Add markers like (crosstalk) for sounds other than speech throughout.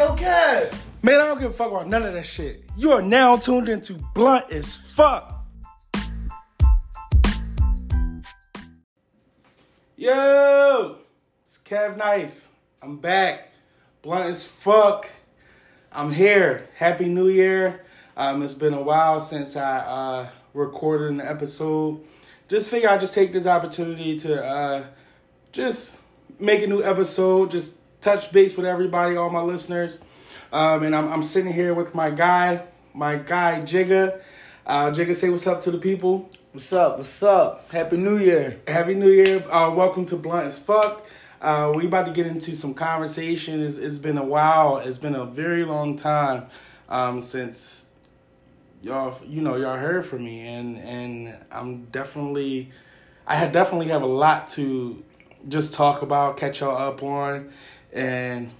Yo, Kev. Man, I don't give a fuck about none of that shit. You are now tuned into Blunt as Fuck. Yo, it's Kev Nice. I'm back. Blunt as fuck. I'm here. Happy New Year. Um, it's been a while since I uh, recorded an episode. Just figure I'd just take this opportunity to uh, just make a new episode, just touch base with everybody, all my listeners. Um, and I'm, I'm sitting here with my guy, my guy Jigga. Uh, Jigga, say what's up to the people. What's up? What's up? Happy New Year. Happy New Year. Uh, welcome to Blunt as Fuck. Uh, we about to get into some conversation. It's, it's been a while. It's been a very long time um, since y'all, you know, y'all heard from me, and and I'm definitely, I had definitely have a lot to just talk about, catch y'all up on, and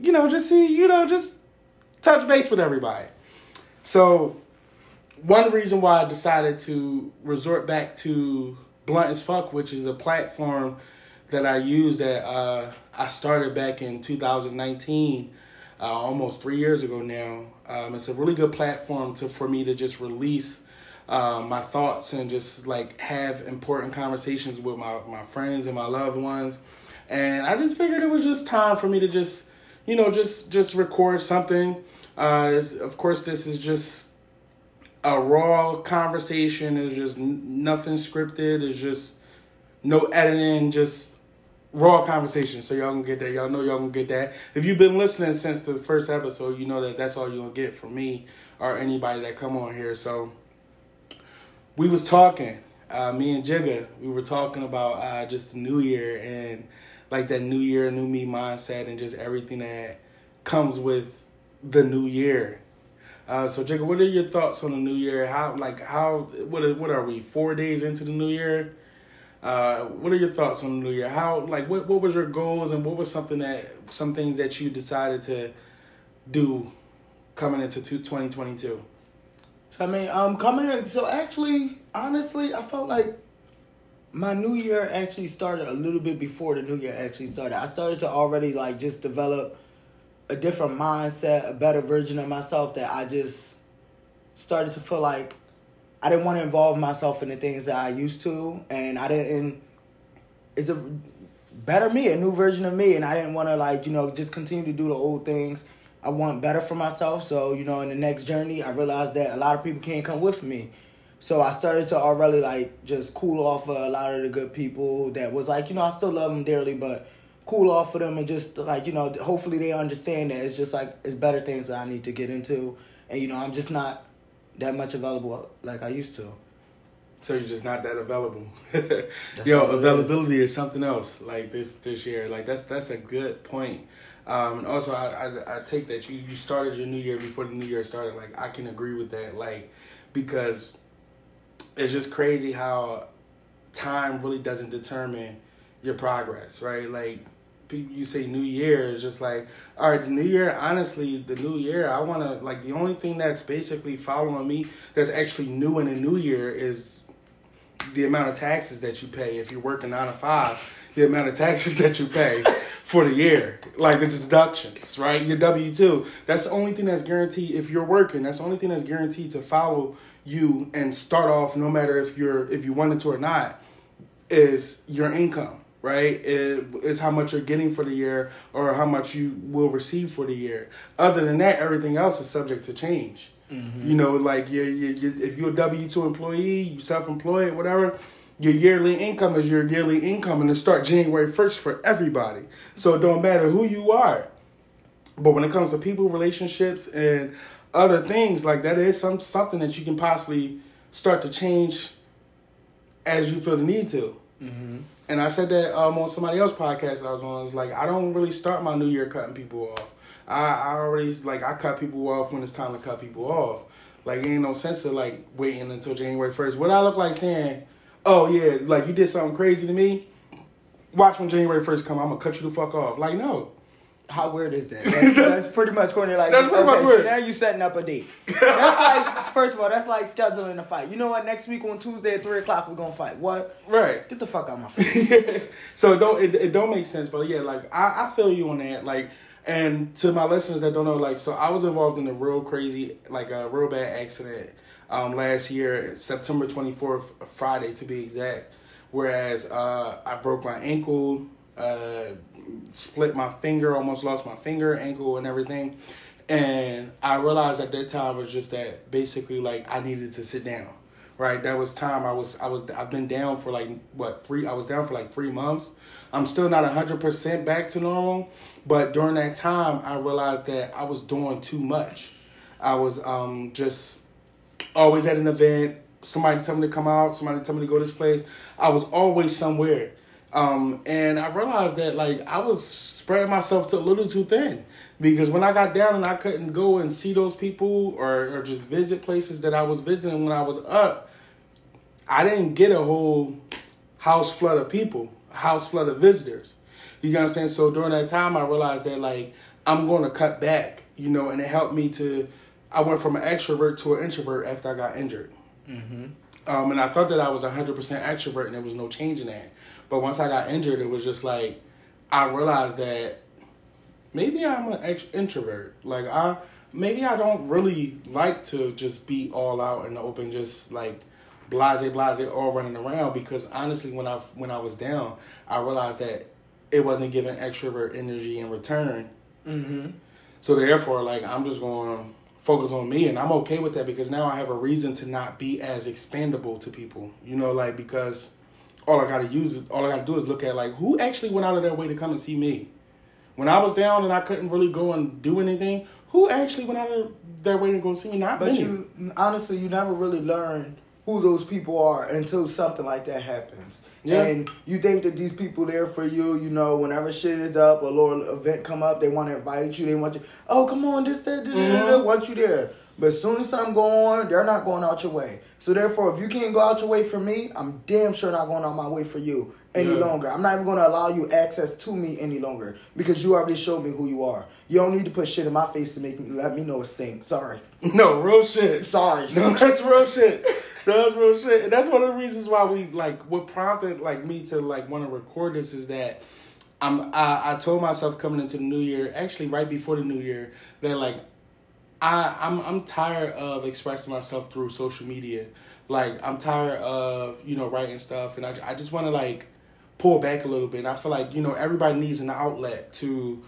you know, just see, you know, just touch base with everybody. So, one reason why I decided to resort back to Blunt as Fuck, which is a platform that I use that uh, I started back in 2019, uh, almost three years ago now. Um, it's a really good platform to for me to just release um, my thoughts and just like have important conversations with my, my friends and my loved ones. And I just figured it was just time for me to just, you know, just just record something. Uh, of course, this is just a raw conversation. It's just nothing scripted. It's just no editing. Just raw conversation. So y'all gonna get that. Y'all know y'all gonna get that. If you've been listening since the first episode, you know that that's all you gonna get from me or anybody that come on here. So we was talking, uh, me and Jigga, we were talking about uh, just the new year and like that new year, new me mindset and just everything that comes with the new year. Uh, so Jacob, what are your thoughts on the new year? How like how what are, what are we four days into the new year? Uh, what are your thoughts on the new year? How like what what was your goals and what was something that some things that you decided to do coming into 2022? So I mean, um, coming in. So actually, honestly, I felt like my new year actually started a little bit before the new year actually started. I started to already like just develop a different mindset, a better version of myself that I just started to feel like I didn't want to involve myself in the things that I used to, and I didn't. It's a better me, a new version of me, and I didn't want to like you know just continue to do the old things. I want better for myself, so you know in the next journey, I realized that a lot of people can't come with me. So I started to already like just cool off of a lot of the good people that was like, you know, I still love them dearly, but cool off of them and just like, you know, hopefully they understand that it's just like it's better things that I need to get into. And you know, I'm just not that much available like I used to. So you're just not that available. (laughs) Yo, availability is. something else. Like this this year, like that's that's a good point. Um, and also, I, I I take that you you started your new year before the new year started. Like I can agree with that. Like because it's just crazy how time really doesn't determine your progress, right? Like people, you say New Year is just like, all right, the New Year. Honestly, the New Year, I want to like the only thing that's basically following me that's actually new in the New Year is the amount of taxes that you pay if you're working nine to five. The amount of taxes (laughs) that you pay for the year, like the deductions, right? Your W two. That's the only thing that's guaranteed if you're working. That's the only thing that's guaranteed to follow you and start off, no matter if you're if you wanted to or not, is your income right? It is how much you're getting for the year or how much you will receive for the year. Other than that, everything else is subject to change. Mm-hmm. You know, like you if you're a W two employee, you self employed, whatever. Your yearly income is your yearly income, and it start January first for everybody. So it don't matter who you are. But when it comes to people, relationships, and other things like that, is some something that you can possibly start to change as you feel the need to. And I said that um, on somebody else's podcast that I was on. It's like I don't really start my new year cutting people off. I, I already like I cut people off when it's time to cut people off. Like it ain't no sense of like waiting until January first. What I look like saying, oh yeah, like you did something crazy to me. Watch when January first come, I'm gonna cut you the fuck off. Like no, How weird is that? (laughs) That's, that's pretty much corny. Like, That's pretty okay, much weird. So now you setting up a date. (laughs) That's like, first of all, that's like scheduling a fight. You know what? Next week on Tuesday at three o'clock, we're gonna fight. What? right. Get the fuck out of my face. (laughs) so it don't it, it don't make sense, but yeah, like I, I feel you on that. Like, And to my listeners that don't know, like, so I was involved in a real crazy, like a real bad accident um, last year, September 24th, Friday to be exact. Whereas uh, I broke my ankle, uh, split my finger, almost lost my finger, ankle, and everything. And I realized at that time was just that basically like I needed to sit down. Right, that was time I was I was I've been down for like what three I was down for like three months. I'm still not hundred percent back to normal, but during that time I realized that I was doing too much. I was um just always at an event. Somebody tell me to come out. Somebody tell me to go this place. I was always somewhere, um, and I realized that like I was spreading myself to a little too thin because when I got down and I couldn't go and see those people or or just visit places that I was visiting when I was up, I didn't get a whole house flood of people, house flood of visitors. You know what I'm saying? So during that time, I realized that like I'm going to cut back, you know, and it helped me to I went from an extrovert to an introvert after I got injured. Mm-hmm. Um, and I thought that I was 100% extrovert and there was no change in that. But once I got injured, it was just like, I realized that maybe I'm an introvert. Like, I maybe I don't really like to just be all out in the open, just like blase blase all running around because honestly when I when I was down I realized that it wasn't giving extrovert energy in return. Mm-hmm. So therefore, like I'm just going focus on me and I'm okay with that because now I have a reason to not be as expandable to people. You know, like because all I gotta use is all I gotta do is look at like who actually went out of their way to come and see me. When I was down and I couldn't really go and do anything, who actually went out of their way to go see me? Not but many. you honestly you never really learned who those people are until something like that happens. Yeah. And you think that these people there for you, you know, whenever shit is up, a little event come up, they want to invite you, they want you, oh, come on, this, that, Mhm. want you there. But as soon as something go on, they're not going out your way. So therefore, if you can't go out your way for me, I'm damn sure not going out my way for you any Yeah. longer. I'm not even going to allow you access to me any longer because you already showed me who you are. You don't need to put shit in my face to make me let me know it stinks. Sorry, no, real shit. sorry. No, that's real shit. That's real shit. And that's one of the reasons why we like what prompted like me to like want to record this is that I'm I, I told myself coming into the new year, actually right before the new year, that like I I'm I'm tired of expressing myself through social media. Like I'm tired of, you know, writing stuff and I I just want to like pull back a little bit. And I feel like, you know, everybody needs an outlet to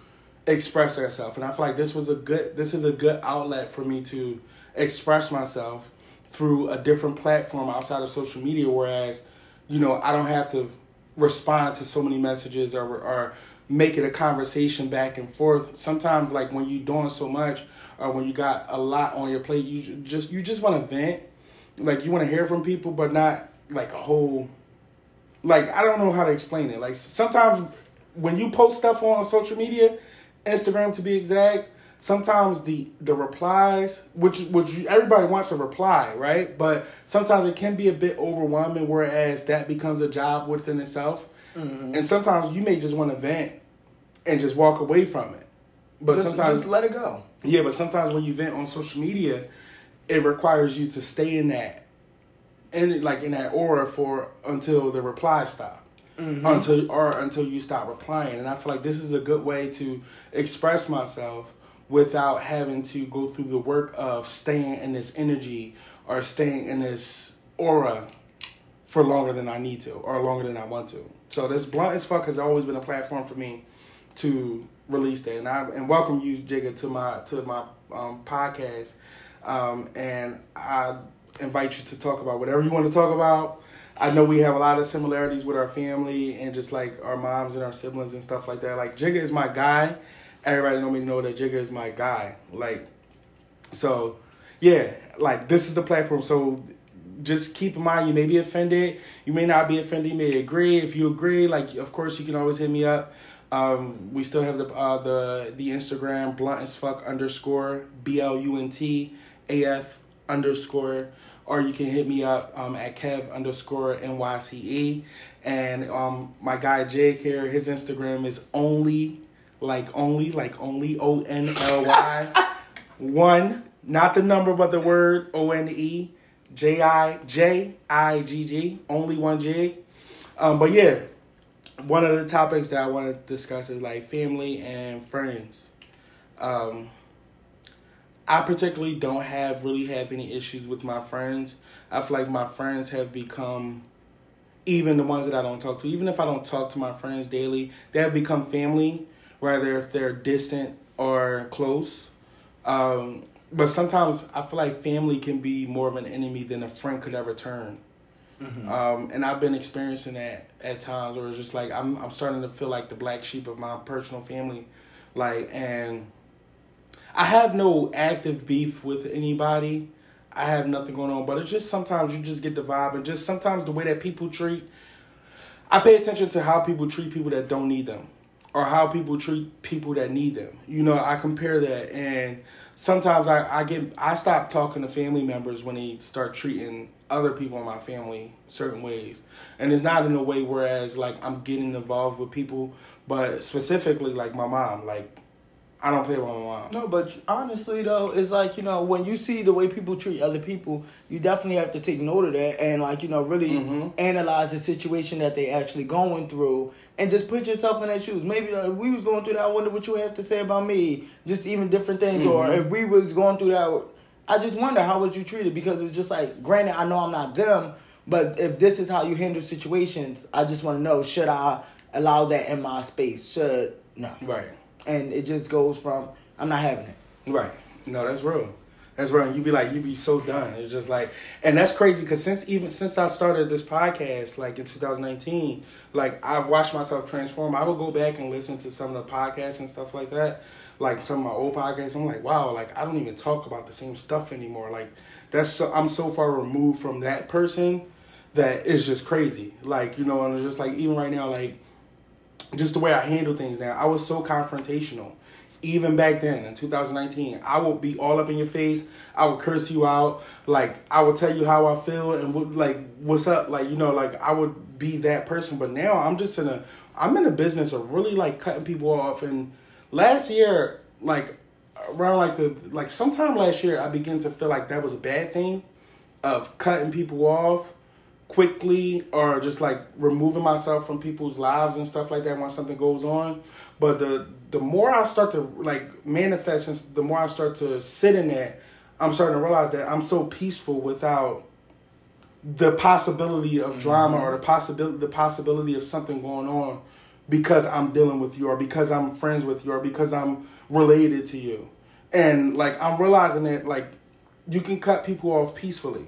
express themselves. And I feel like this was a good this is a good outlet for me to express myself through a different platform outside of social media whereas you know i don't have to respond to so many messages or or make it a conversation back and forth. Sometimes like when you're doing so much or when you got a lot on your plate you just you just want to vent. Like you want to hear from people but not like a whole like i don't know how to explain it. Like sometimes when you post stuff on social media instagram to be exact sometimes the the replies which which you, everybody wants a reply right? But sometimes it can be a bit overwhelming whereas that becomes a job within itself. Mm-hmm. And sometimes you may just want to vent and just walk away from it. But just, sometimes just let it go. yeah, but sometimes when you vent on social media, it requires you to stay in that, in like in that aura for until the replies stop, mm-hmm. until or until you stop replying. And I feel like this is a good way to express myself without having to go through the work of staying in this energy or staying in this aura for longer than I need to or longer than I want to. So this blunt as fuck has always been a platform for me to release that, and I and welcome you, Jigga, to my to my um, podcast, um, and I invite you to talk about whatever you want to talk about. I know we have a lot of similarities with our family and just like our moms and our siblings and stuff like that. Like Jigga is my guy. Everybody know me know that Jigga is my guy. Like, so yeah, like this is the platform. So just keep in mind you may be offended. You may not be offended. You may agree. If you agree like of course you can always hit me up. Um, we still have the uh, the the instagram blunt as fuck underscore b-l-u-n-t a-f underscore or you can hit me up um, at kev underscore nyce and um, my guy jake here his instagram is only like only like only o-n-l-y (laughs) one not the number but the word o-n-e J I J I G G, only one J. Um, but yeah, one of the topics that I want to discuss is like family and friends. Um, I particularly don't have really have any issues with my friends. I feel like my friends have become even the ones that I don't talk to, even if I don't talk to my friends daily, they have become family, whether if they're distant or close. Um, but sometimes I feel like family can be more of an enemy than a friend could ever turn. Mm-hmm. Um, and I've been experiencing that at times where it's just like I'm I'm starting to feel like the black sheep of my personal family. Like and I have no active beef with anybody. I have nothing going on, but it's just sometimes you just get the vibe and just sometimes the way that people treat I pay attention to how people treat people that don't need them or how people treat people that need them. You know, I compare that and sometimes I, I get I stop talking to family members when they start treating other people in my family certain ways. And it's not in a way whereas like I'm getting involved with people, but specifically like my mom, like I don't play with my mom. No, but honestly though, it's like you know when you see the way people treat other people, you definitely have to take note of that and like you know really mm-hmm. analyze the situation that they actually going through and just put yourself in their shoes. Maybe like, if we was going through that, I wonder what you have to say about me. Just even different things, mm-hmm. or if we was going through that, I just wonder how would you treat it because it's just like, granted, I know I'm not them, but if this is how you handle situations, I just want to know should I allow that in my space? Should no, right and it just goes from I'm not having it. Right. No, that's real. That's real. You be like, you be so done. It's just like, and that's crazy because since even since I started this podcast, like in 2019, like I've watched myself transform. I would go back and listen to some of the podcasts and stuff like that, like some of my old podcasts. I'm like, wow, like I don't even talk about the same stuff anymore. Like that's so I'm so far removed from that person that it's just crazy. Like you know, and it's just like even right now, like just the way I handle things now. I was so confrontational. Even back then in 2019, I would be all up in your face. I would curse you out. Like I would tell you how I feel and what like what's up. Like you know, like I would be that person. But now I'm just in a I'm in a business of really like cutting people off. And last year, like around like the like sometime last year, I began to feel like that was a bad thing of cutting people off quickly or just like removing myself from people's lives and stuff like that when something goes on. But the the more I start to like manifest and the more I start to sit in that, I'm starting to realize that I'm so peaceful without the possibility of drama mm-hmm. or the possibility the possibility of something going on because I'm dealing with you or because I'm friends with you or because I'm related to you. And like I'm realizing that like you can cut people off peacefully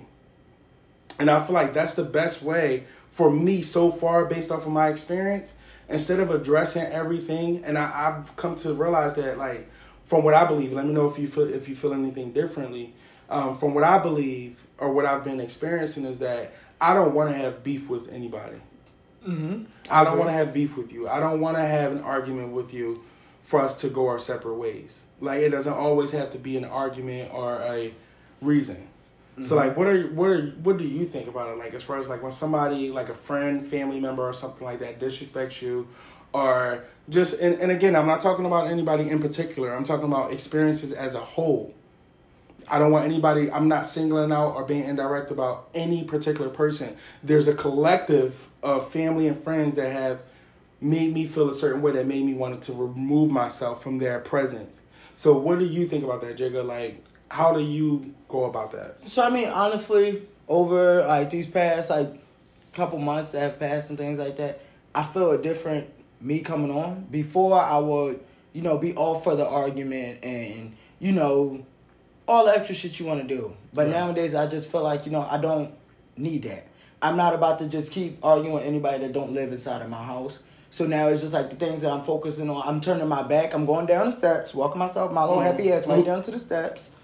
and I feel like that's the best way for me so far, based off of my experience. Instead of addressing everything, and I, I've come to realize that, like, from what I believe, let me know if you feel if you feel anything differently. Um, from what I believe or what I've been experiencing is that I don't want to have beef with anybody. Mm-hmm. I don't want to have beef with you. I don't want to have an argument with you for us to go our separate ways. Like it doesn't always have to be an argument or a reason. Mm-hmm. So like, what are what are what do you think about it? Like, as far as like when somebody like a friend, family member, or something like that disrespects you, or just and, and again, I'm not talking about anybody in particular. I'm talking about experiences as a whole. I don't want anybody. I'm not singling out or being indirect about any particular person. There's a collective of family and friends that have made me feel a certain way that made me want to remove myself from their presence. So, what do you think about that, Jigga? Like, how do you go about that? So I mean, honestly, over like these past like couple months that have passed and things like that, I feel a different me coming on. Before I would, you know, be all for the argument and you know all the extra shit you want to do. But right. nowadays, I just feel like you know I don't need that. I'm not about to just keep arguing with anybody that don't live inside of my house. So now it's just like the things that I'm focusing on. I'm turning my back. I'm going down the steps, walking myself, my little mm-hmm. happy ass right mm-hmm. down to the steps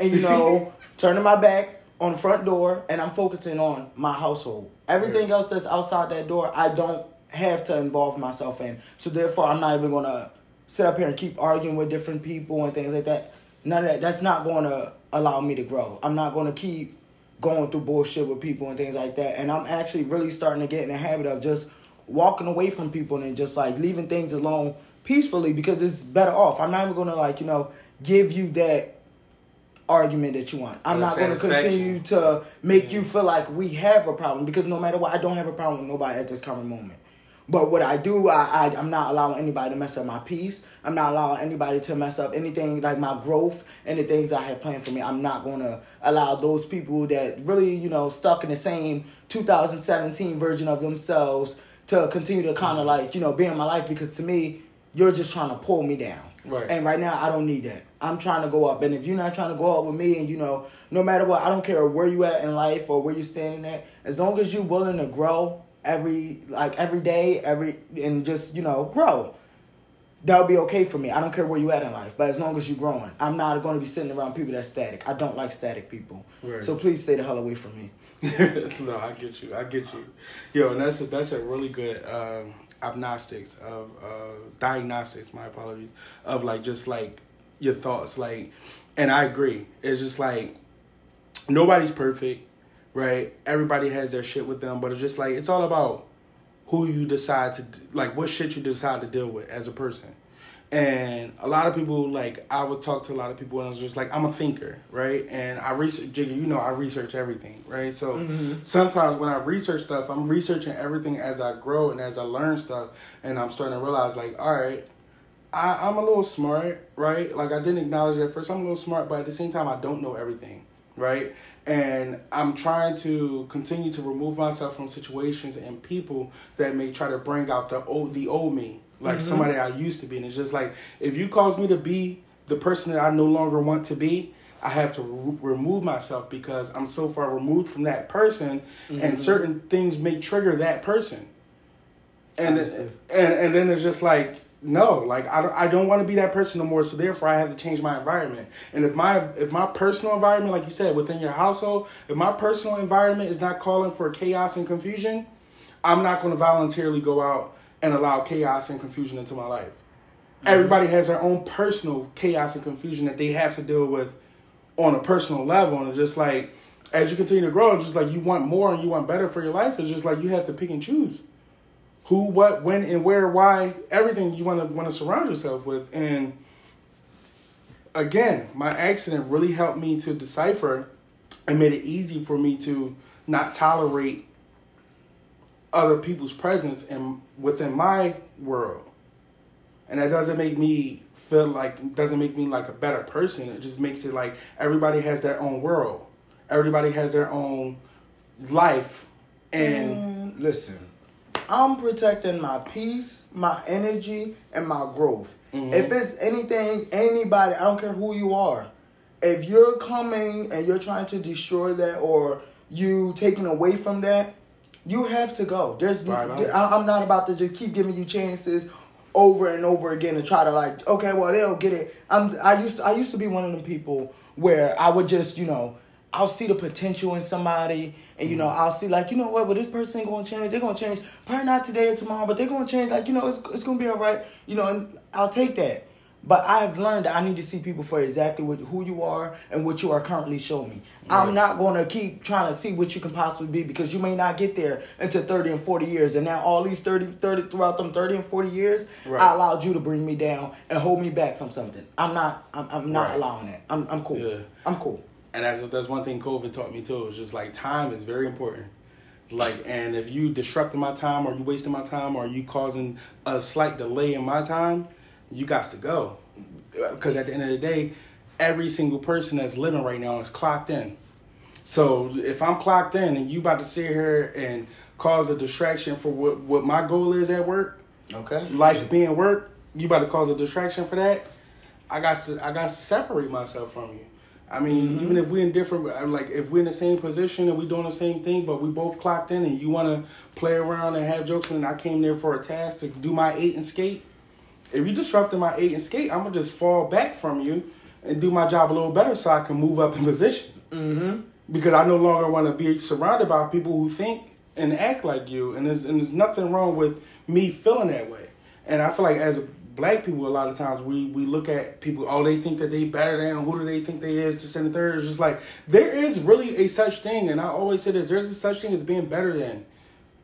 and you know, (laughs) turning my back on the front door, and I'm focusing on my household. Everything yeah. else that's outside that door, I don't have to involve myself in. So therefore, I'm not even gonna sit up here and keep arguing with different people and things like that. None of that. That's not gonna allow me to grow. I'm not gonna keep going through bullshit with people and things like that. And I'm actually really starting to get in the habit of just walking away from people and just like leaving things alone peacefully because it's better off. I'm not even gonna like you know give you that argument that you want. I'm not going to continue to make you feel like we have a problem because no matter what, I don't have a problem with nobody at this current moment. But what I do, I, I I'm not allowing anybody to mess up my peace. I'm not allowing anybody to mess up anything like my growth and the things I have planned for me. I'm not gonna allow those people that really, you know, stuck in the same 2017 version of themselves to continue to kind of like, you know, be in my life because to me, you're just trying to pull me down. Right. And right now, I don't need that. I'm trying to go up. And if you're not trying to go up with me, and you know, no matter what, I don't care where you at in life or where you're standing at, as long as you're willing to grow every like every day, every and just you know grow, that'll be okay for me. I don't care where you at in life, but as long as you're growing, I'm not going to be sitting around people that's static. I don't like static people. Right. So please stay the hell away from me. (laughs) no, I get you. I get you. Yo, and that's a, that's a really good um, agnostics of uh, diagnostics. My apologies of like just like your thoughts, like, and I agree. It's just like nobody's perfect, right? Everybody has their shit with them, but it's just like it's all about who you decide to like what shit you decide to deal with as a person. And a lot of people like I would talk to a lot of people and I was just like I'm a thinker, right? And I research Jiggy, you know I research everything, right? So Mm-hmm. sometimes when I research stuff, I'm researching everything as I grow and as I learn stuff and I'm starting to realize like, all right, I, I'm a little smart, right? Like I didn't acknowledge it at first. I'm a little smart, but at the same time I don't know everything, right? And I'm trying to continue to remove myself from situations and people that may try to bring out the old the old me, like mm-hmm. somebody I used to be. And it's just like if you cause me to be the person that I no longer want to be, I have to re- remove myself because I'm so far removed from that person, and mm-hmm. certain things may trigger that person. And and and then it's just like no, like I don't, I don't want to be that person no more. So therefore, I have to change my environment. And if my if my personal environment, like you said, within your household, if my personal environment is not calling for chaos and confusion, I'm not going to voluntarily go out and allow chaos and confusion into my life. Mm-hmm. Everybody has their own personal chaos and confusion that they have to deal with on a personal level, and it's just like as you continue to grow, it's just like you want more and you want better for your life. It's just like you have to pick and choose who, what, when, and where, why, everything you want to want to surround yourself with. And again, my accident really helped me to decipher and made it easy for me to not tolerate other people's presence and within my world. And that doesn't make me feel like doesn't make me like a better person. It just makes it like everybody has their own world. Everybody has their own life and And listen, I'm protecting my peace, my energy, and my growth. Mhm. If it's anything, anybody, I don't care who you are. If you're coming and you're trying to destroy that or you taking away from that, you have to go. There's, Right. I'm not about to just keep giving you chances over and over again to try to like, okay, well they'll get it. I'm, I used, to, I used to be one of them people where I would just, you know, I'll see the potential in somebody, and you know, mm-hmm. I'll see like, you know what, well, this person ain't gonna change. They're gonna change, probably not today or tomorrow, but they're gonna change. Like, you know, it's it's gonna be all right. You know, and I'll take that. But I've learned that I need to see people for exactly what, who you are and what you are currently showing me. I'm not gonna keep trying to see what you can possibly be because you may not get there until 30 and 40 years. And now all these 30, 30 throughout them 30 and 40 years, Right. I allowed you to bring me down and hold me back from something. I'm not. I'm, I'm not Right. allowing that. I'm, I'm cool. Yeah. I'm cool. And that's that's one thing COVID taught me too. It's just like time is very important. Like, and if you disrupting my time, or you wasting my time, or you causing a slight delay in my time, you got to go. Because at the end of the day, every single person that's living right now is clocked in. So if I'm clocked in and you about to sit here and cause a distraction for what what my goal is at work, Okay. life being work, you about to cause a distraction for that. I got to I got to separate myself from you. I mean, even if we're in different, like if we're in the same position and we're doing the same thing, but we both clocked in, and you want to play around and have jokes, and I came there for a task to do my eight and skate. If you disrupting my eight and skate, I'm gonna just fall back from you and do my job a little better, so I can move up in position Mm-hmm. because I no longer want to be surrounded by people who think and act like you. And there's, and there's nothing wrong with me feeling that way. And I feel like as black people, a lot of times we, we look at people, oh, they think that they better than, who do they think they is, just and the third. It's just like, there is really a such thing. And I always say this, there's a such thing as being better than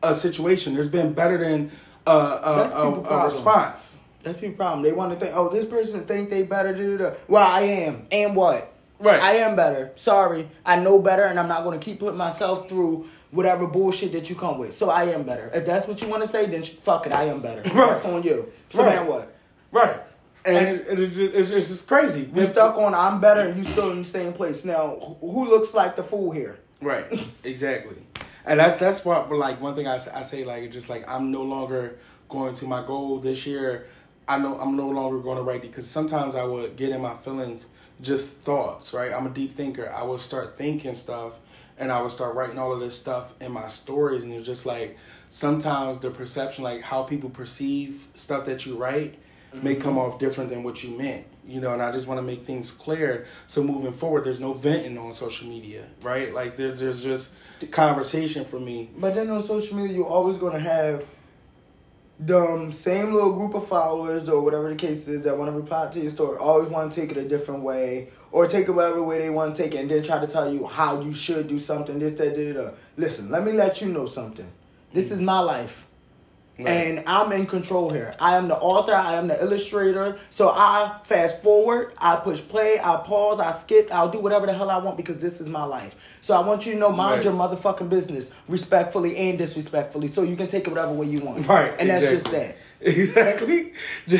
a situation. There's been better than That's a, a, a response. That's your problem. They want to think, oh, this person think they better. Da, da. Well, I am. And what? Right. I am better. Sorry, I know better, and I'm not going to keep putting myself through whatever bullshit that you come with. So I am better. If that's what you want to say, then fuck it, I am better. (laughs) Right. That's on you. So Right. now what? Right. And, it, it's, just, it's, just, it's crazy. We're stuck on I'm better and you still in the same place. Now, who who looks like the fool here? Right. Exactly. And that's that's what like one thing I, I say like it's just like I'm no longer going to my goal this year. I know I'm no longer going to write because sometimes I would get in my feelings, just thoughts. Right. I'm a deep thinker. I would start thinking stuff, and I would start writing all of this stuff in my stories, and it's just like sometimes the perception, like how people perceive stuff that you write, may come off different than what you meant. You know, and I just want to make things clear. So moving forward, there's no venting on social media, right? Like there, there's just conversation for me. But then on social media, you're always gonna have the same little group of followers or whatever the case is that want to reply to your story. Always want to take it a different way or take it whatever way they want to take it, and then try to tell you how you should do something. This, that, da, da, da. Listen, let me let you know something. This mm. is my life. Right. And I'm in control here. I am the author. I am the illustrator. So I fast forward. I push play. I pause. I skip. I'll do whatever the hell I want because this is my life. So I want you to know, mind Right. your motherfucking business, respectfully and disrespectfully, so you can take it whatever way you want. Right, And that's just that. (laughs) Exactly. (laughs) you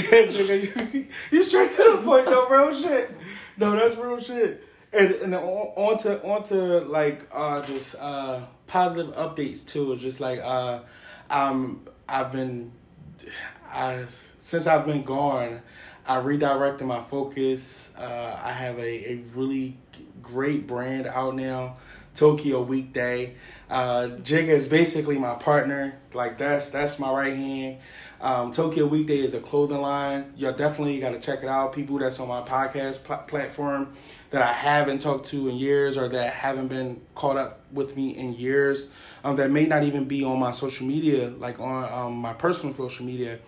straight to the point, though, real shit. No, that's real shit. And and on on to on to like uh just uh positive updates too. Just like uh um I've been I since I've been gone, I redirected my focus. Uh I have a, a really great brand out now. Tokyo Weekday. Uh, Jigga is basically my partner. Like that's that's my right hand. Um, Tokyo Weekday is a clothing line. Y'all definitely got to check it out. People that's on my podcast pl- platform that I haven't talked to in years or that haven't been caught up with me in years. Um, that may not even be on my social media, like on um, my personal social media.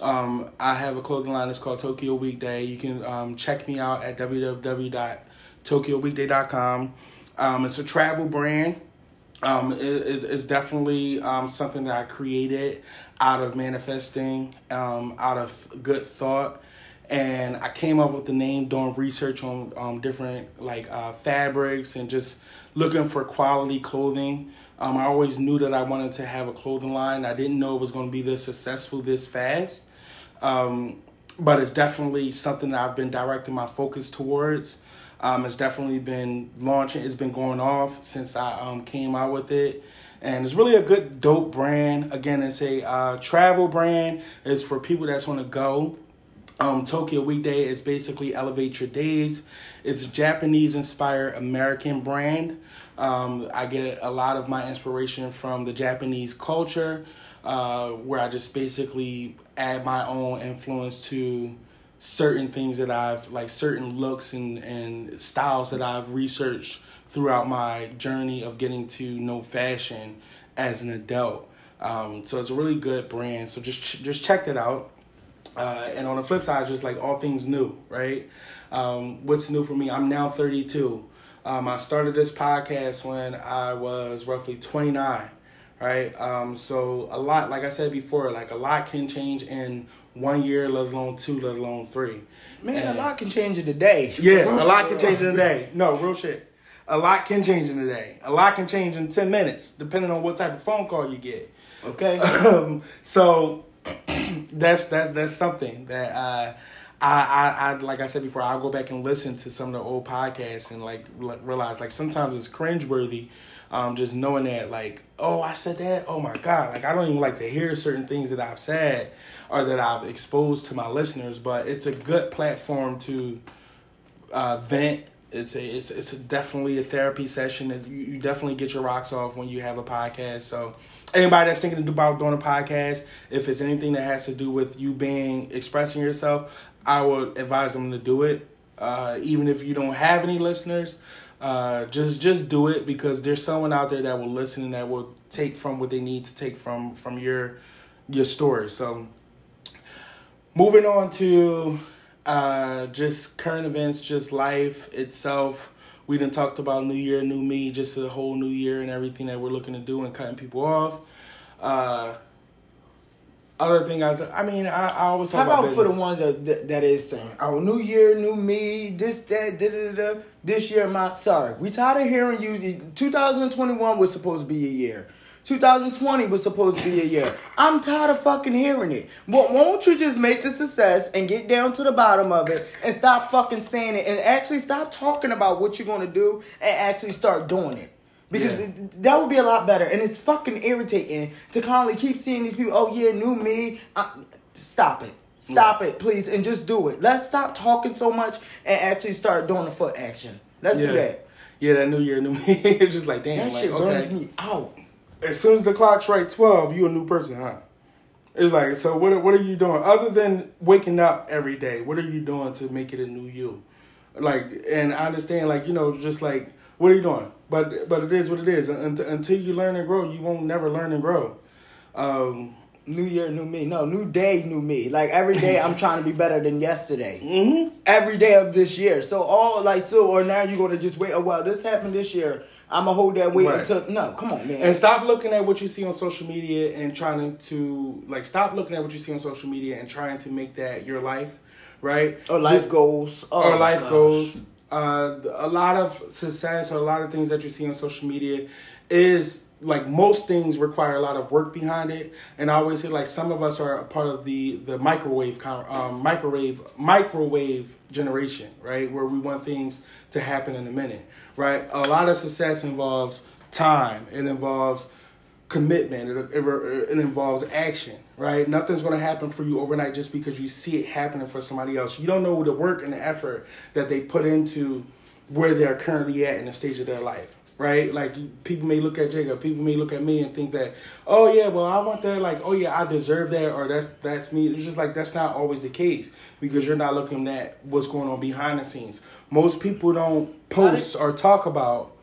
Um, I have a clothing line. It's called Tokyo Weekday. You can um, check me out at www.tokyoweekday.com. Um, it's a travel brand. Um, it, it- it's definitely um, something that I created out of manifesting, um, out of good thought, and I came up with the name doing research on um, different like uh, fabrics and just looking for quality clothing. Um, I always knew that I wanted to have a clothing line. I didn't know it was going to be this successful this fast, um, but it's definitely something that I've been directing my focus towards. Um, it's definitely been launching. It's been going off since I um, came out with it, and it's really a good, dope brand. Again, it's a uh, travel brand. It's for people that's want to go. Um, Tokyo Weekday is basically elevate your days. It's a Japanese inspired American brand. Um, I get a lot of my inspiration from the Japanese culture, uh, where I just basically add my own influence to certain things that I've like certain looks and, and styles that I've researched throughout my journey of getting to know fashion as an adult. Um, so it's a really good brand. So just ch- just check that out. Uh, and on the flip side, just like all things new, right? Um, what's new for me? I'm now 32. Um, I started this podcast when I was roughly 29, right? Um, so a lot, like I said before, like a lot can change in one year, let alone two, let alone three. Man, And- a lot can change in a day. yeah, a lot can change in a day. No, real shit. A lot can change in a day. A lot can change in 10 minutes, depending on what type of phone call you get. Okay. (laughs) Um, so (clears throat) that's that's that's something that uh, I, I I like I said before. I'll go back and listen to some of the old podcasts and like re- realize like sometimes it's cringeworthy. Um, just knowing that like oh I said that oh my god like I don't even like to hear certain things that I've said or that I've exposed to my listeners, but it's a good platform to uh, vent. It's a it's it's a definitely a therapy session. You, you definitely get your rocks off when you have a podcast. So anybody that's thinking about doing a podcast, if it's anything that has to do with you being expressing yourself, I would advise them to do it. Uh, even if you don't have any listeners, uh, just just do it because there's someone out there that will listen and that will take from what they need to take from from your your story. So moving on to uh, just current events, just life itself. We done talked about New Year, New Me, just a whole new year and everything that we're looking to do and cutting people off. Uh, other thing I was, I mean, I, I always talk How about about for the ones that, that that is saying, "Oh, new year, new me, this, that, da da da." da. This year, my sorry, we tired of hearing you. 2021 was supposed to be a year. 2020 was supposed to be a year. I'm tired of fucking hearing it. But won't you just make the success and get down to the bottom of it and stop fucking saying it and actually stop talking about what you're gonna do and actually start doing it? Because Yeah. it- that would be a lot better. And it's fucking irritating to constantly keep seeing these people. Oh yeah, new me. Uh, stop it. Stop it, please, and just do it. Let's stop talking so much and actually start doing the foot action. Let's yeah. do that. Yeah, that New Year, New Me. (laughs) it's just like, damn, That like, shit burns me out. As soon as the clock strikes 12, you a new person, huh? It's like, so what, what are you doing? Other than waking up every day, what are you doing to make it a new you? Like, and I understand, like, you know, just like, what are you doing? But but it is what it is. Until, until you learn and grow, you won't never learn and grow. Um, New year, new me. No, new day, new me. Like every day, I'm trying to be better than yesterday. (laughs) mhm. Every day of this year. So all like so, or now you're gonna just wait. Oh well, this happened this year. I'm gonna hold that weight Right. until no. Come on, man. And stop looking at what you see on social media and trying to like stop looking at what you see on social media and trying to make that your life, right? or life goals. Oh, or life gosh. goals. Uh, a lot of success or a lot of things that you see on social media is like most things require a lot of work behind it. And I always say like some of us are a part of the the microwave um, microwave microwave generation, right? Where we want things to happen in a minute, right? A lot of success involves time. It involves commitment. It, it, it involves action, right? Nothing's going to happen for you overnight just because you see it happening for somebody else. You don't know the work and the effort that they put into where they're currently at in the stage of their life, right? Like people may look at Jacob, people may look at me and think that, oh yeah, well I want that, like oh yeah, I deserve that, or that's that's me. It's just like that's not always the case because you're not looking at what's going on behind the scenes. Most people don't post or talk about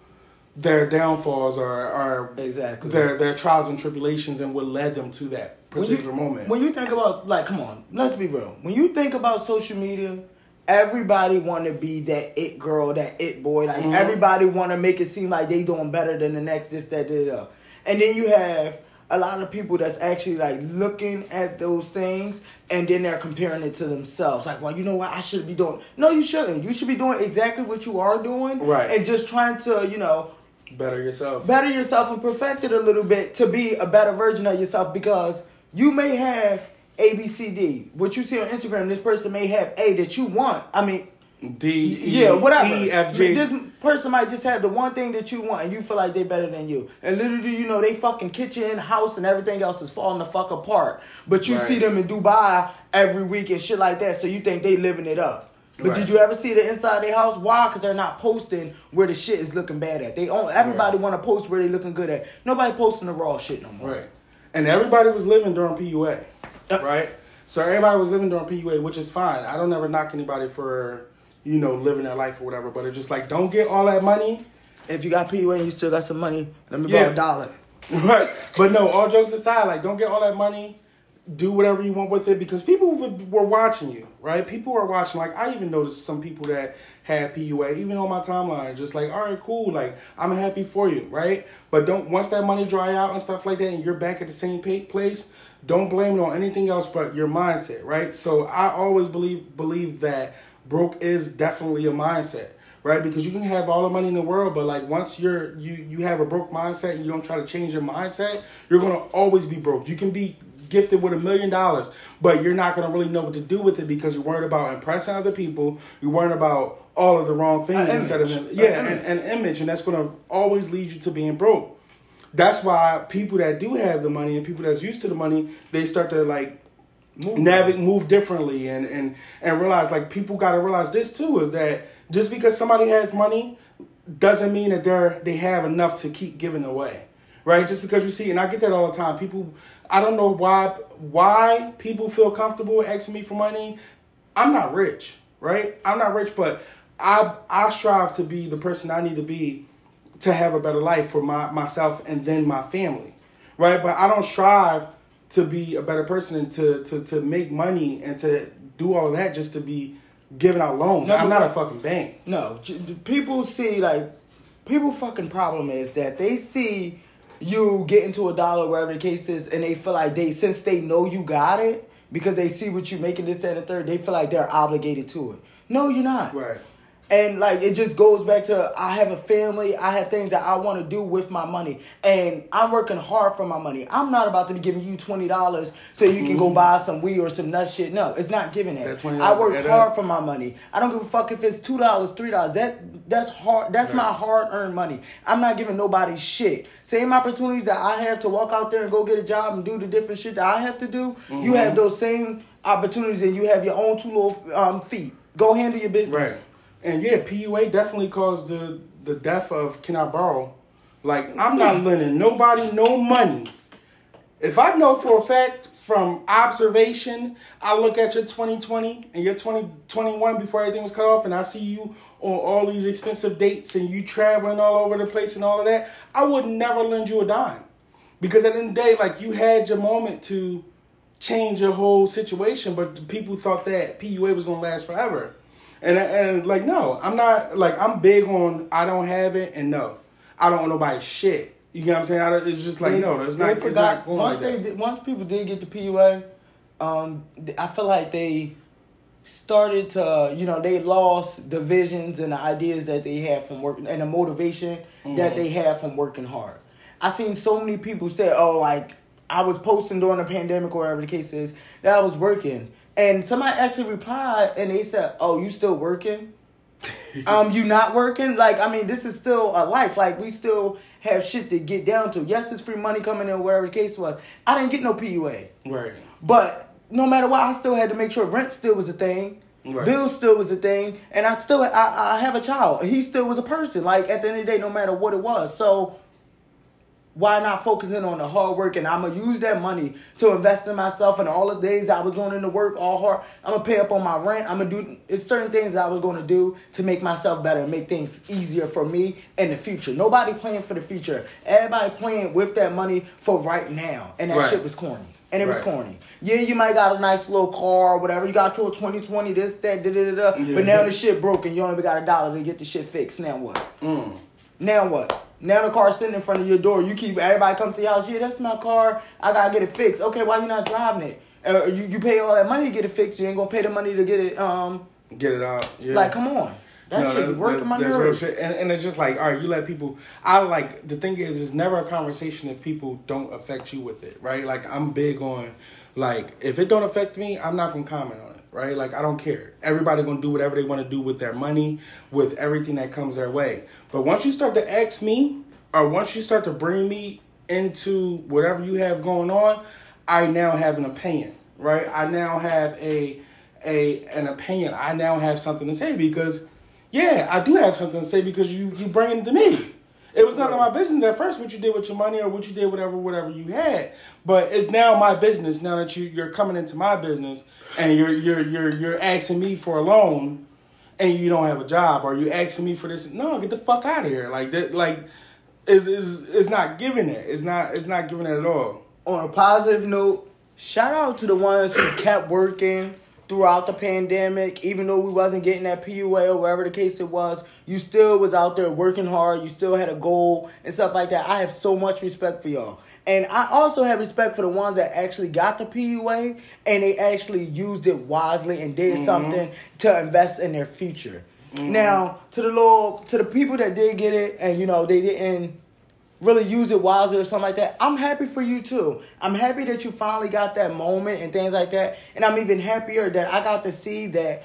their downfalls are, or Exactly. their their trials and tribulations and what led them to that When particular you, moment. When you think about like, come on, let's be real. When you think about social media, everybody want to be that it girl, that it boy. Like Mhm. everybody want to make it seem like they doing better than the next. This, that, da, da. And then you have a lot of people that's actually like looking at those things and then they're comparing it to themselves. Like, well, you know what? I should be doing. No, you shouldn't. You should be doing exactly what you are doing, Right. And just trying to, you know, Better yourself. better yourself and perfect it a little bit to be a better version of yourself because you may have A, B, C, D. What you see on Instagram, this person may have A that you want. I mean, D E yeah, whatever. E F G. This person might just have the one thing that you want and you feel like they better than you. And little do you know, they fucking kitchen, house, and everything else is falling the fuck apart. But you Right. see them in Dubai every week and shit like that, so you think they living it up. But Right. did you ever see the inside of their house? Why? Because they're not posting where the shit is looking bad at. They own, everybody want to post where they looking good at. Nobody posting the raw shit no more. Right. And everybody was living during PUA, Uh, right? So everybody was living during PUA, which is fine. I don't ever knock anybody for you know living their life or whatever. But it's just like don't get all that money. If you got PUA and you still got some money, let me Yeah. borrow a dollar. (laughs) Right. But no, all jokes aside, like don't get all that money. Do whatever you want with it because people were watching you, right? People were watching. Like I even noticed some people that had PUA, even on my timeline, just like, all right, cool, like I'm happy for you, right? But don't once that money dry out and stuff like that, and you're back at the same place, don't blame it on anything else but your mindset, right? So I always believe believe that broke is definitely a mindset right? Because you can have all the money in the world, but like once you're you you have a broke mindset and you don't try to change your mindset, you're gonna always be broke. You can be gifted with a million dollars, but you're not gonna really know what to do with it because you're worried about impressing other people. You're worried about all of the wrong things An instead of image. yeah, An an, an image, and that's gonna always lead you to being broke. That's why people that do have the money and people that's used to the money, they start to like Move. navigate move differently and and and realize like people got to realize this too is that just because somebody has money doesn't mean that they're they have enough to keep giving away right? Just because you see and i get that all the time. People i don't know why why people feel comfortable asking me for money. I'm not rich right? I'm not rich but i i strive to be the person i need to be to have a better life for my myself and then my family right? But i don't strive to be a better person and to to, to make money and to do all of that just to be giving out loans. No, i'm not a fucking bank. No, people see like people fucking problem is that they see you get into a dollar, wherever the case is, and they feel like they, since they know you got it, because they see what you're making this and the third, they feel like they're obligated to it. No, you're not. Right. And like it just goes back to I have a family, I have things that I want to do with my money, and I'm working hard for my money. I'm not about to be giving you twenty dollars so you can go buy some weed or some nut shit. No, it's not giving that. That I work hard up. for my money. I don't give a fuck if it's two dollars, three dollars. That that's hard. That's my hard earned money. I'm not giving nobody shit. Same opportunities that I have to walk out there and go get a job and do the different shit that I have to do. Mm-hmm. You have those same opportunities, and you have your own two little um, feet. Go handle your business. Right. And yeah, PUA definitely caused the the death of can I borrow? Like I'm not lending nobody no money. If I know for a fact from observation, I look at your 2020 and your 2021 before everything was cut off, and I see you on all these expensive dates and you traveling all over the place and all of that, I would never lend you a dime. Because at the end of the day, like you had your moment to change your whole situation, but people thought that PUA was gonna last forever. And and like no, I'm not like I'm big on I don't have it and no, I don't want nobody's shit. You get what I'm saying? I, it's just like They- no, it's not. It's not going once like they that. once people did get the PUA, um, I feel like they started to you know they lost the visions and the ideas that they had from working and the motivation Mm-hmm. that they had from working hard. I seen so many people say, "Oh, like I was posting during the pandemic or whatever the case is that I was working," and somebody actually replied and they said, "Oh, you still working?" (laughs) um, you not working? Like, I mean, this is still a life. Like, we still have shit to get down to. Yes, it's free money coming in, wherever the case was. I didn't get no PUA. Right. But no matter what, I still had to make sure rent still was a thing. Right. Bills still was a thing. And I still, I, I have a child. He still was a person. Like, at the end of the day, no matter what it was. So, why not focus in on the hard work and I'm gonna use that money to invest in myself and all the days I was going into work all hard. I'm gonna pay up on my rent. I'm gonna do it's certain things that I was gonna do to make myself better and make things easier for me in the future. Nobody playing for the future. Everybody playing with that money for right now. And that Right. shit was corny. And it was corny. Yeah, you might got a nice little car or whatever. You got your 2020, this, that, da da da da. Yeah. But now the shit broken. You only got a dollar to get the shit fixed. Now what? Mm. Now what? Now the car's sitting in front of your door. You keep everybody come to your house. Yeah, that's my car. I gotta get it fixed. Okay, why you not driving it? Uh, you you pay all that money to get it fixed. You ain't gonna pay the money to get it. Um, Get it out. Yeah. like come on, that No, shit that's- working my that's- that's nerves. real shit. And, and it's just like, all right, you let people. I like the thing is, it's never a conversation if people don't affect you with it, right? Like I'm big on, like if it don't affect me, I'm not gonna comment on it, right? Like I don't care. Everybody gonna do whatever they want to do with their money, with everything that comes their way. But once you start to ask me, or once you start to bring me into whatever you have going on, I now have an opinion, right? I now have a a an opinion. I now have something to say because yeah, I do have something to say because you you bring it to me. It was none of my business at first what you did with your money or what you did whatever whatever you had, but it's now my business now that you you're coming into my business and you're you're you're you're asking me for a loan and you don't have a job or you asking me for this. No, get the fuck out of here. Like that like is is is not giving it. It's not it's not giving it at all. On a positive note, shout out to the ones who kept working throughout the pandemic, even though we wasn't getting that PUA or wherever the case it was. You still was out there working hard. You still had a goal and stuff like that. I have so much respect for y'all. And I also have respect for the ones that actually got the PUA and they actually used it wisely and did mm-hmm. something to invest in their future. Mm-hmm. Now, to the little to the people that did get it and you know they didn't really use it wisely or something like that, I'm happy for you too. I'm happy that you finally got that moment and things like that. And I'm even happier that I got to see that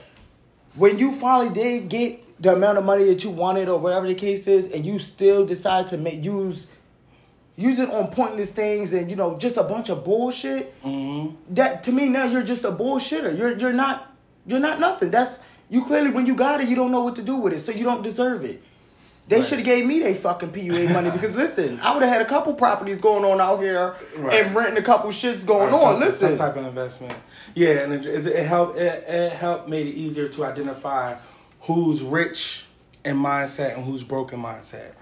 when you finally did get the amount of money that you wanted or whatever the case is, and you still decide to make use use it on pointless things and you know just a bunch of bullshit. Mm-hmm. That to me now you're just a bullshitter. You're you're not you're not nothing. That's you clearly when you got it you don't know what to do with it, so you don't deserve it. They Right. should have gave me they fucking PUA money (laughs) because listen, I would have had a couple properties going on out here Right. and renting a couple shits going Or on. some- Listen, some type of investment. Yeah, and it, it, helped. It, it helped made it easier to identify who's rich in mindset and who's broken mindset.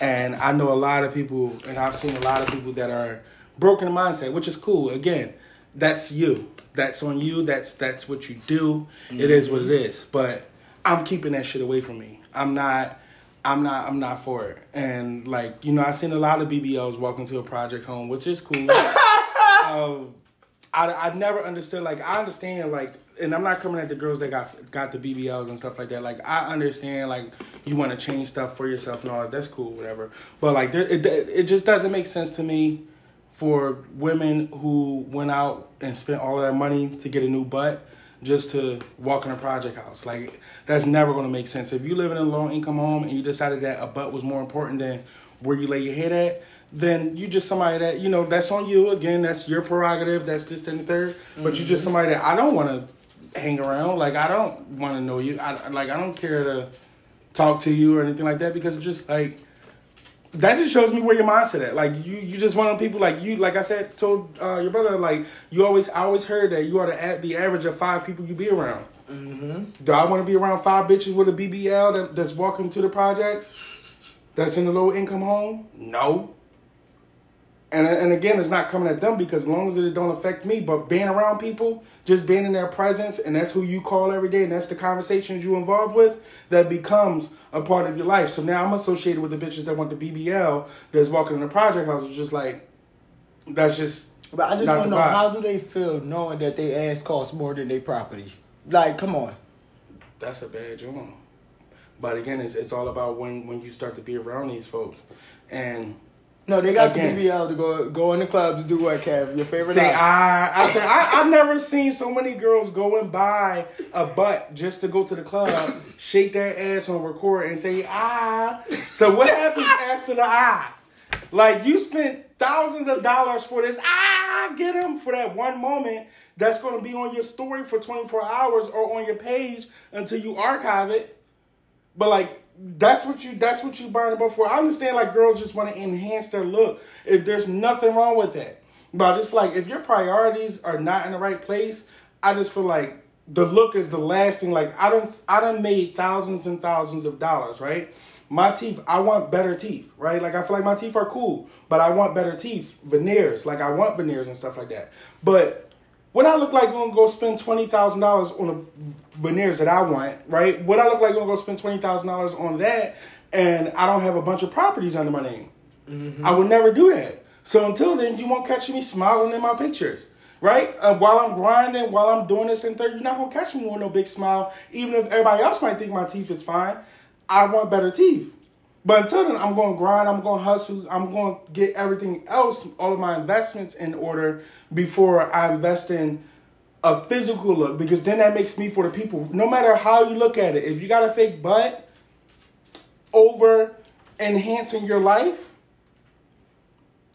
And I know a lot of people, and I've seen a lot of people that are broken mindset, which is cool. Again, that's you. That's on you. That's that's what you do. It mm-hmm. is what it is. But I'm keeping that shit away from me. I'm not. I'm not I'm not for it. And like, you know, I've seen a lot of BBLs walk into a project home, which is cool. (laughs) um, I, I never understood like I understand like and I'm not coming at the girls that got got the BBLs and stuff like that. Like I understand like you want to change stuff for yourself and all that. That's cool, whatever. But like there, it it just doesn't make sense to me for women who went out and spent all of that money to get a new butt just to walk in a project house. Like that's never going to make sense. If you live in a low income home and you decided that a butt was more important than where you lay your head at, then you just somebody that you know that's on you. Again, that's your prerogative. That's just in the 3rd mm-hmm. But you're just mm-hmm. somebody that I don't want to hang around. Like I don't want to know you. I like I don't care to talk to you or anything like that because it's just like that just shows me where your mindset at. Like you, you just one of the people like you. Like I said, told uh, your brother, like you always, I always heard that you are the the average of five people you be around. Mm-hmm. Do I want to be around five bitches with a BBL that, that's walking to the projects? That's in a low income home? No. And and again, it's not coming at them because as long as it don't affect me, but being around people, just being in their presence, and that's who you call every day, and that's the conversations you involved with, that becomes a part of your life. So now I'm associated with the bitches that want the BBL that's walking in the project house. It's just like that's just. But I just want to know how do they feel knowing that their ass costs more than their property? Like, come on. That's a bad job. But again, it's it's all about when when you start to be around these folks, and no, they got Again. the BBL to go go in the club to do what, Kev? Your favorite? See, I I said I I've never seen so many girls go and buy a butt just to go to the club, shake their ass on record, and say ah. So what happens after the ah? Like you spent thousands of dollars for this ah, get them for that one moment. That's going to be on your story for 24 hours or on your page until you archive it. But like that's what you that's what you burning for. I understand like girls just want to enhance their look. If there's nothing wrong with that. But I just feel like if your priorities are not in the right place, I just feel like the look is the last thing. Like I don't I don't made thousands and thousands of dollars, right? My teeth, I want better teeth, right? Like I feel like my teeth are cool, but I want better teeth, veneers. Like I want veneers and stuff like that. But what I look like gonna go spend twenty thousand dollars on the veneers that I want, right? What I look like gonna go spend twenty thousand dollars on that, and I don't have a bunch of properties under my name. Mm-hmm. I would never do that. So until then, you won't catch me smiling in my pictures, right? Uh, while I'm grinding, while I'm doing this and third, you're not gonna catch me with no big smile, even if everybody else might think my teeth is fine. I want better teeth. But until then, I'm going to grind. I'm going to hustle. I'm going to get everything else, all of my investments in order before I invest in a physical look. Because then that makes me for the people. No matter how you look at it, if you got a fake butt over enhancing your life,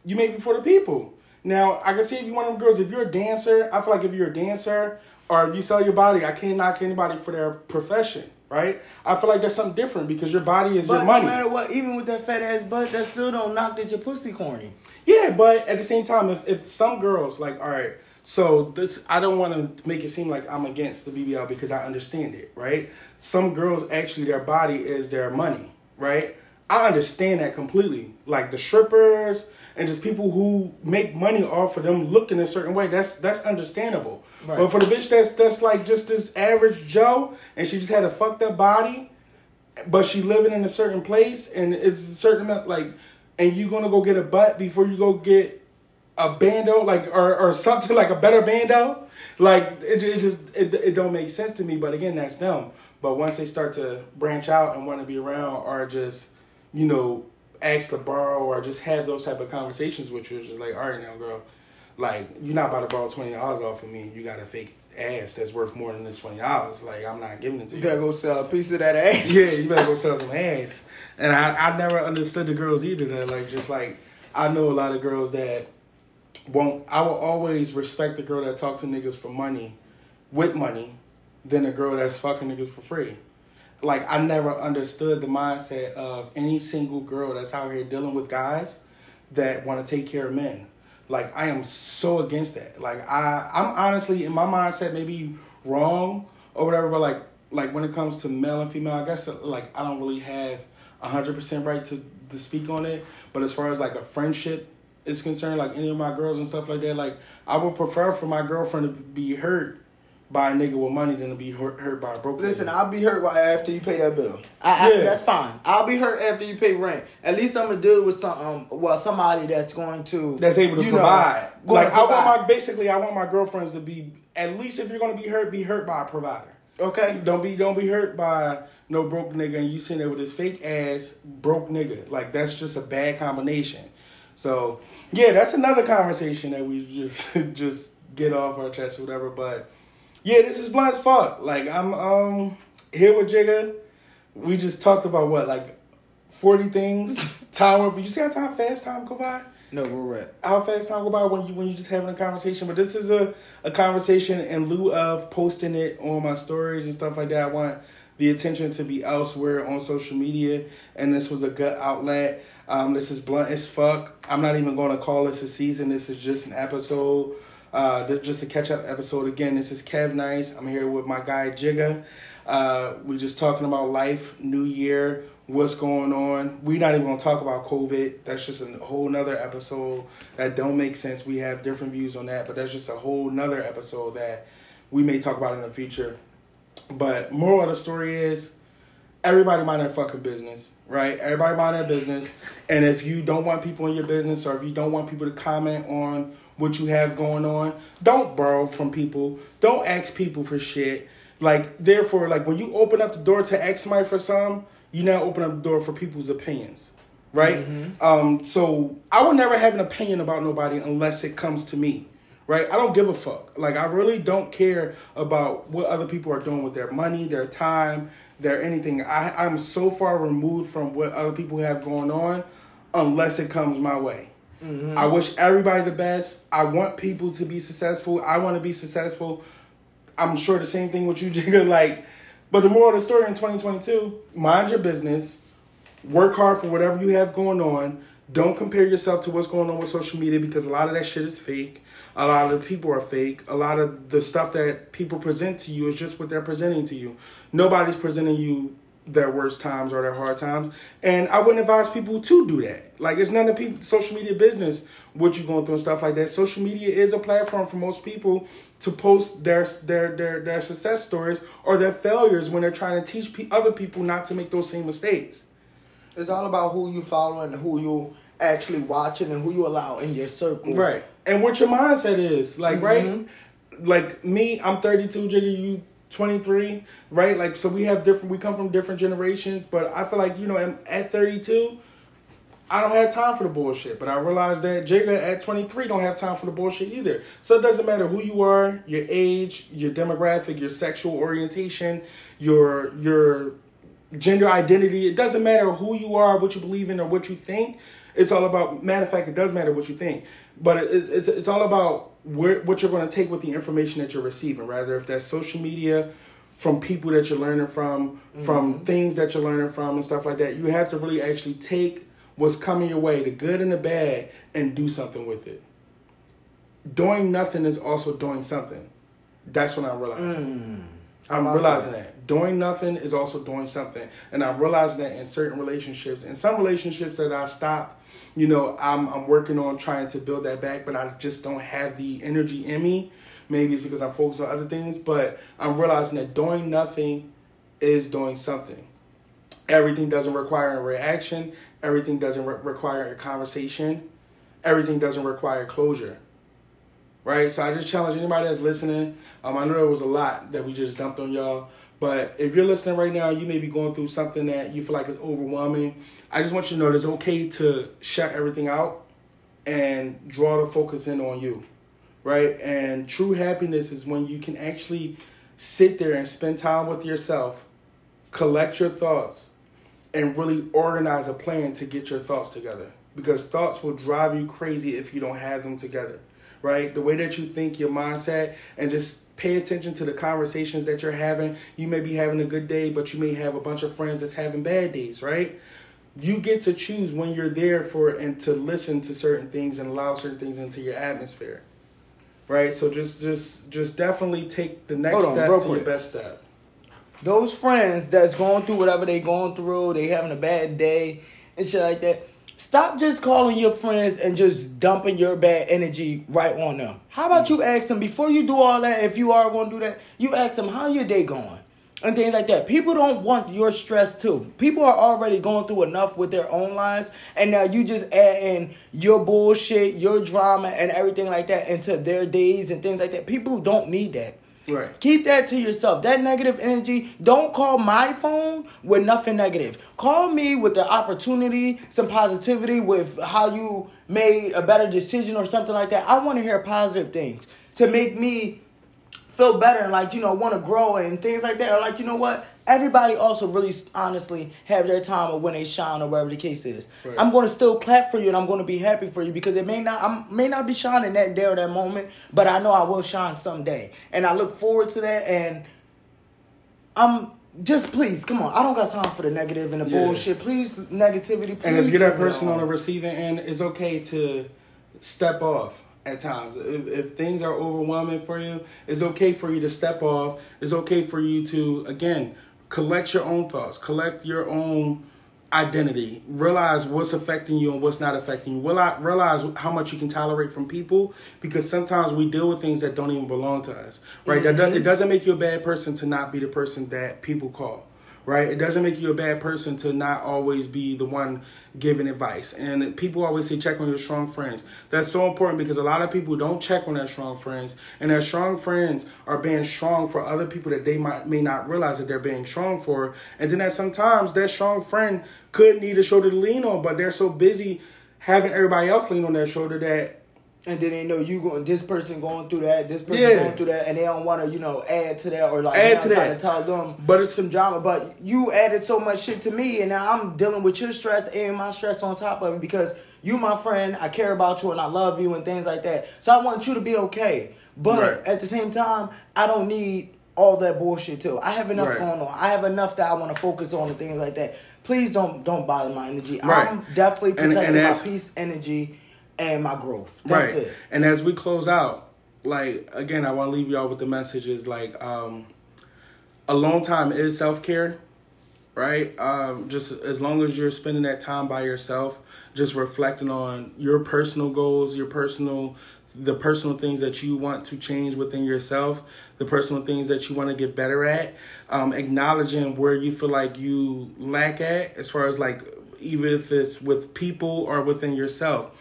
you make it for the people. Now, I can see if you're one of them girls, if you're a dancer, I feel like if you're a dancer or if you sell your body, I can't knock anybody for their profession right? I feel like that's something different because your body is but your money. No matter what, even with that fat ass butt, that still don't knock that your pussy corny. Yeah, but at the same time, if if some girls like, all right, so this I don't want to make it seem like I'm against the BBL because I understand it, right? Some girls actually their body is their money, right? I understand that completely. Like the strippers and just people who make money off of them looking a certain way. That's that's understandable. Right. But for the bitch that's that's like just this average Joe and she just had a fucked up body, but she living in a certain place and it's a certain amount like and you gonna go get a butt before you go get a bando like or, or something (laughs) like a better bando like it, it just it, it don't make sense to me but again that's them but once they start to branch out and want to be around or just you know, ask to borrow or just have those type of conversations with you. It's just like, all right now, girl, like you're not about to borrow twenty dollars off of me. You got a fake ass that's worth more than this twenty dollars. Like I'm not giving it to you. You better go sell a piece of that ass. (laughs) yeah, you better go sell some ass. And I I never understood the girls either. That like just like I know a lot of girls that won't. I will always respect the girl that talk to niggas for money, with money, than a girl that's fucking niggas for free like I never understood the mindset of any single girl that's out here dealing with guys that want to take care of men. Like I am so against that. Like I I'm honestly in my mindset maybe wrong or whatever, but like like when it comes to male and female, I guess like I don't really have hundred percent right to to speak on it. But as far as like a friendship is concerned, like any of my girls and stuff like that, like I would prefer for my girlfriend to be hurt by a nigga with money than to be hurt, hurt by a broke Listen, nigga. I'll be hurt right after you pay that bill. I, I, Yeah. that's fine. I'll be hurt after you pay rent. At least I'm gonna deal with some, um, well, somebody that's going to that's able to you know, provide. going like to I want my basically I want my girlfriends to be at least if you're gonna be hurt, be hurt by a provider. Okay. Don't be don't be hurt by no broke nigga and you sitting there with this fake ass broke nigga. Like that's just a bad combination. So yeah, that's another conversation that we just (laughs) just get off our chest or whatever. But yeah, this is blunt as fuck. Like I'm um here with Jigga. We just talked about what like forty things. (laughs) time but you see how time fast time go by? No, we're right. how fast time go by when you when you just having a conversation. But this is a, a conversation in lieu of posting it on my stories and stuff like that. I want the attention to be elsewhere on social media, and this was a good outlet. Um, this is blunt as fuck. I'm not even going to call this a season. This is just an episode. Uh, just a catch up episode again. This is Kev Nice. I'm here with my guy Jigga. Uh, we're just talking about life, New Year, what's going on. We're not even gonna talk about COVID. That's just a whole nother episode that don't make sense. We have different views on that, but that's just a whole nother episode that we may talk about in the future. But moral of the story is everybody mind their fucking business, right? Everybody mind their business. And if you don't want people in your business or if you don't want people to comment on what you have going on, don't borrow from people. Don't ask people for shit. Like, therefore, like when you open up the door to ask somebody for some, you now open up the door for people's opinions. Right? Um, so I will never have an opinion about nobody unless it comes to me right? I don't give a fuck. Like I really don't care about what other people are doing with their money, their time, their anything. I I'm so far removed from what other people have going on, unless it comes my way. I wish everybody the best. I want people to be successful. I want to be successful. I'm sure the same thing with you, (laughs) Jigga. Like, but the moral of the story in 2022: mind your business work hard for whatever you have going on. Don't compare yourself to what's going on with social media because a lot of that shit is fake. A lot of the people are fake. A lot of the stuff that people present to you is just what they're presenting to you. Nobody's presenting you their worst times or their hard times. And I wouldn't advise people to do that. Like it's none of people social media business what you're going through and stuff like that. Social media is a platform for most people to post their their their their success stories or their failures when they're trying to teach pe- other people not to make those same mistakes. It's all about who you follow and who you actually watching and who you allow in your circle. Right. And what your mindset is. Like, right? Mm-hmm. Like me, I'm 32, Jiggy, you 23, right? Like, so we have different, we come from different generations, but I feel like, you know, at 32, I don't have time for the bullshit. But I realize that Jigga at 23 don't have time for the bullshit either. So it doesn't matter who you are, your age, your demographic, your sexual orientation, your your gender identity. It doesn't matter who you are, what you believe in, or what you think. It's all about. Matter of fact, it does matter what you think, but it, it, it's it's all about where what you're going to take with the information that you're receiving. Rather, if that's social media, from people that you're learning from, from mm-hmm. things that you're learning from, and stuff like that. You have to really actually take what's coming your way, the good and the bad, and do something with it. Doing nothing is also doing something. That's what I realized. realizing. I'm realizing that. Doing nothing is also doing something. And I'm realizing that in certain relationships, in some relationships that I stopped, you know, I'm I'm working on trying to build that back, but I just don't have the energy in me. Maybe it's because I'm focused on other things, but I'm realizing that doing nothing is doing something. Everything doesn't require a reaction. Everything doesn't re- require a conversation. Everything doesn't require closure right? So I just challenge anybody that's listening. Um, I know there was a lot that we just dumped on y'all, but if you're listening right now, you may be going through something that you feel like is overwhelming. I just want you to know it's okay to shut everything out and draw the focus in on you, right? And true happiness is when you can actually sit there and spend time with yourself, collect your thoughts, and really organize a plan to get your thoughts together. Because thoughts will drive you crazy if you don't have them together, right? The way that you think, your mindset, and just pay attention to the conversations that you're having. You may be having a good day, but you may have a bunch of friends that's having bad days, right? You get to choose when you're there for and to listen to certain things and allow certain things into your atmosphere. Right? So just just just definitely take the next on, step to your best step. Those friends that's going through whatever they going through, they having a bad day and shit like that. Stop just calling your friends and just dumping your bad energy right on them. How about you ask them before you do all that? If you are going to do that, you ask them how your day going and things like that. People don't want your stress too. People are already going through enough with their own lives, and now you just add in your bullshit, your drama, and everything like that into their days and things like that. People don't need that. Right. Keep that to yourself. That negative energy, don't call my phone with nothing negative. Call me with the opportunity, some positivity with how you made a better decision or something like that. I want to hear positive things to make me feel better and like, you know, want to grow and things like that. Or like, you know what? Everybody also really honestly have their time of when they shine or whatever the case is. Right. I'm going to still clap for you and I'm going to be happy for you because it may not I may not be shining that day or that moment, but I know I will shine someday. And I look forward to that and I'm just please come on. I don't got time for the negative and the Yeah. bullshit. Please negativity. Please And if you're that person on the receiving end, it's okay to step off at times. If, if things are overwhelming for you, it's okay for you to step off. It's okay for you to, again, collect your own thoughts, collect your own identity, realize what's affecting you and what's not affecting you. Reali- Realize how much you can tolerate from people because sometimes we deal with things that don't even belong to us, right? That mm-hmm. does, it doesn't make you a bad person to not be the person that people call right? It doesn't make you a bad person to not always be the one giving advice. And people always say check on your strong friends. That's so important because a lot of people don't check on their strong friends, and their strong friends are being strong for other people that they might may not realize that they're being strong for. And then that sometimes that strong friend could need a shoulder to lean on, but they're so busy having everybody else lean on their shoulder that and then they know you going this person going through that, this person Yeah. going through that, and they don't want to, you know, add to that or like Add to that. to tell them But it's- some drama. But you added so much shit to me, and now I'm dealing with your stress and my stress on top of it because you my friend, I care about you and I love you and things like that. So I want you to be okay. But Right. at the same time, I don't need all that bullshit too. I have enough Right. going on. I have enough that I want to focus on and things like that. Please don't don't bother my energy. Right. I'm definitely And- and protecting my peace, energy, and my growth. That's right. it. And as we close out, like again, I want to leave y'all with the message is like um alone time is self care, right? Um, just as long as you're spending that time by yourself, just reflecting on your personal goals, your personal the personal things that you want to change within yourself, the personal things that you want to get better at, um, acknowledging where you feel like you lack at, as far as like even if it's with people or within yourself.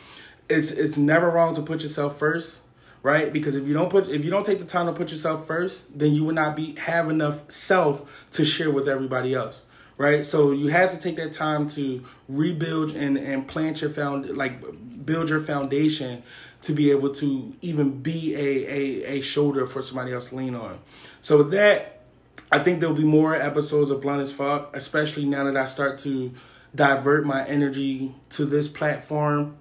It's it's never wrong to put yourself first right? Because if you don't put if you don't take the time to put yourself first, then you will not be have enough self to share with everybody else. Right? So you have to take that time to rebuild and, and plant your found like build your foundation to be able to even be a, a, a shoulder for somebody else to lean on. So with that, I think there'll be more episodes of Blunt as Fuck, especially now that I start to divert my energy to this platform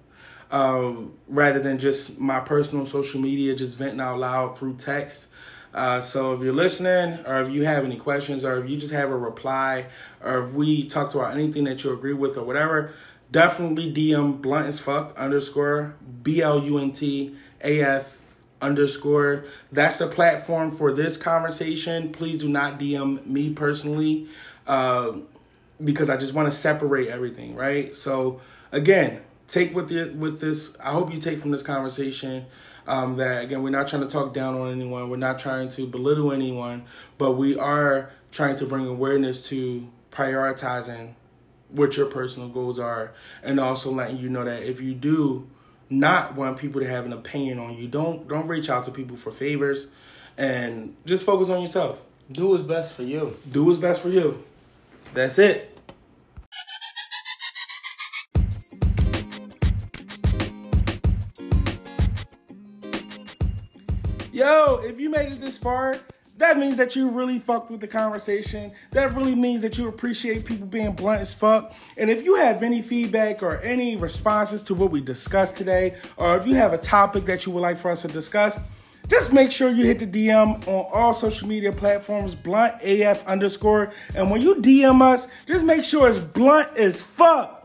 um, rather than just my personal social media, just venting out loud through text. Uh, so if you're listening, or if you have any questions, or if you just have a reply, or if we talked about anything that you agree with, or whatever, definitely DM blunt as fuck underscore B L U N T A F underscore. That's the platform for this conversation. Please do not DM me personally. Uh, because I just want to separate everything, right? So again, take with the with this. I hope you take from this conversation um, that again we're not trying to talk down on anyone. We're not trying to belittle anyone, but we are trying to bring awareness to prioritizing what your personal goals are, and also letting you know that if you do not want people to have an opinion on you, don't don't reach out to people for favors, and just focus on yourself. Do what's best for you. Do what's best for you. That's it. Yo, if you made it this far, that means that you really fucked with the conversation. That really means that you appreciate people being blunt as fuck. And if you have any feedback or any responses to what we discussed today, or if you have a topic that you would like for us to discuss, just make sure you hit the DM on all social media platforms, blunt AF underscore. And when you DM us, just make sure it's blunt as fuck.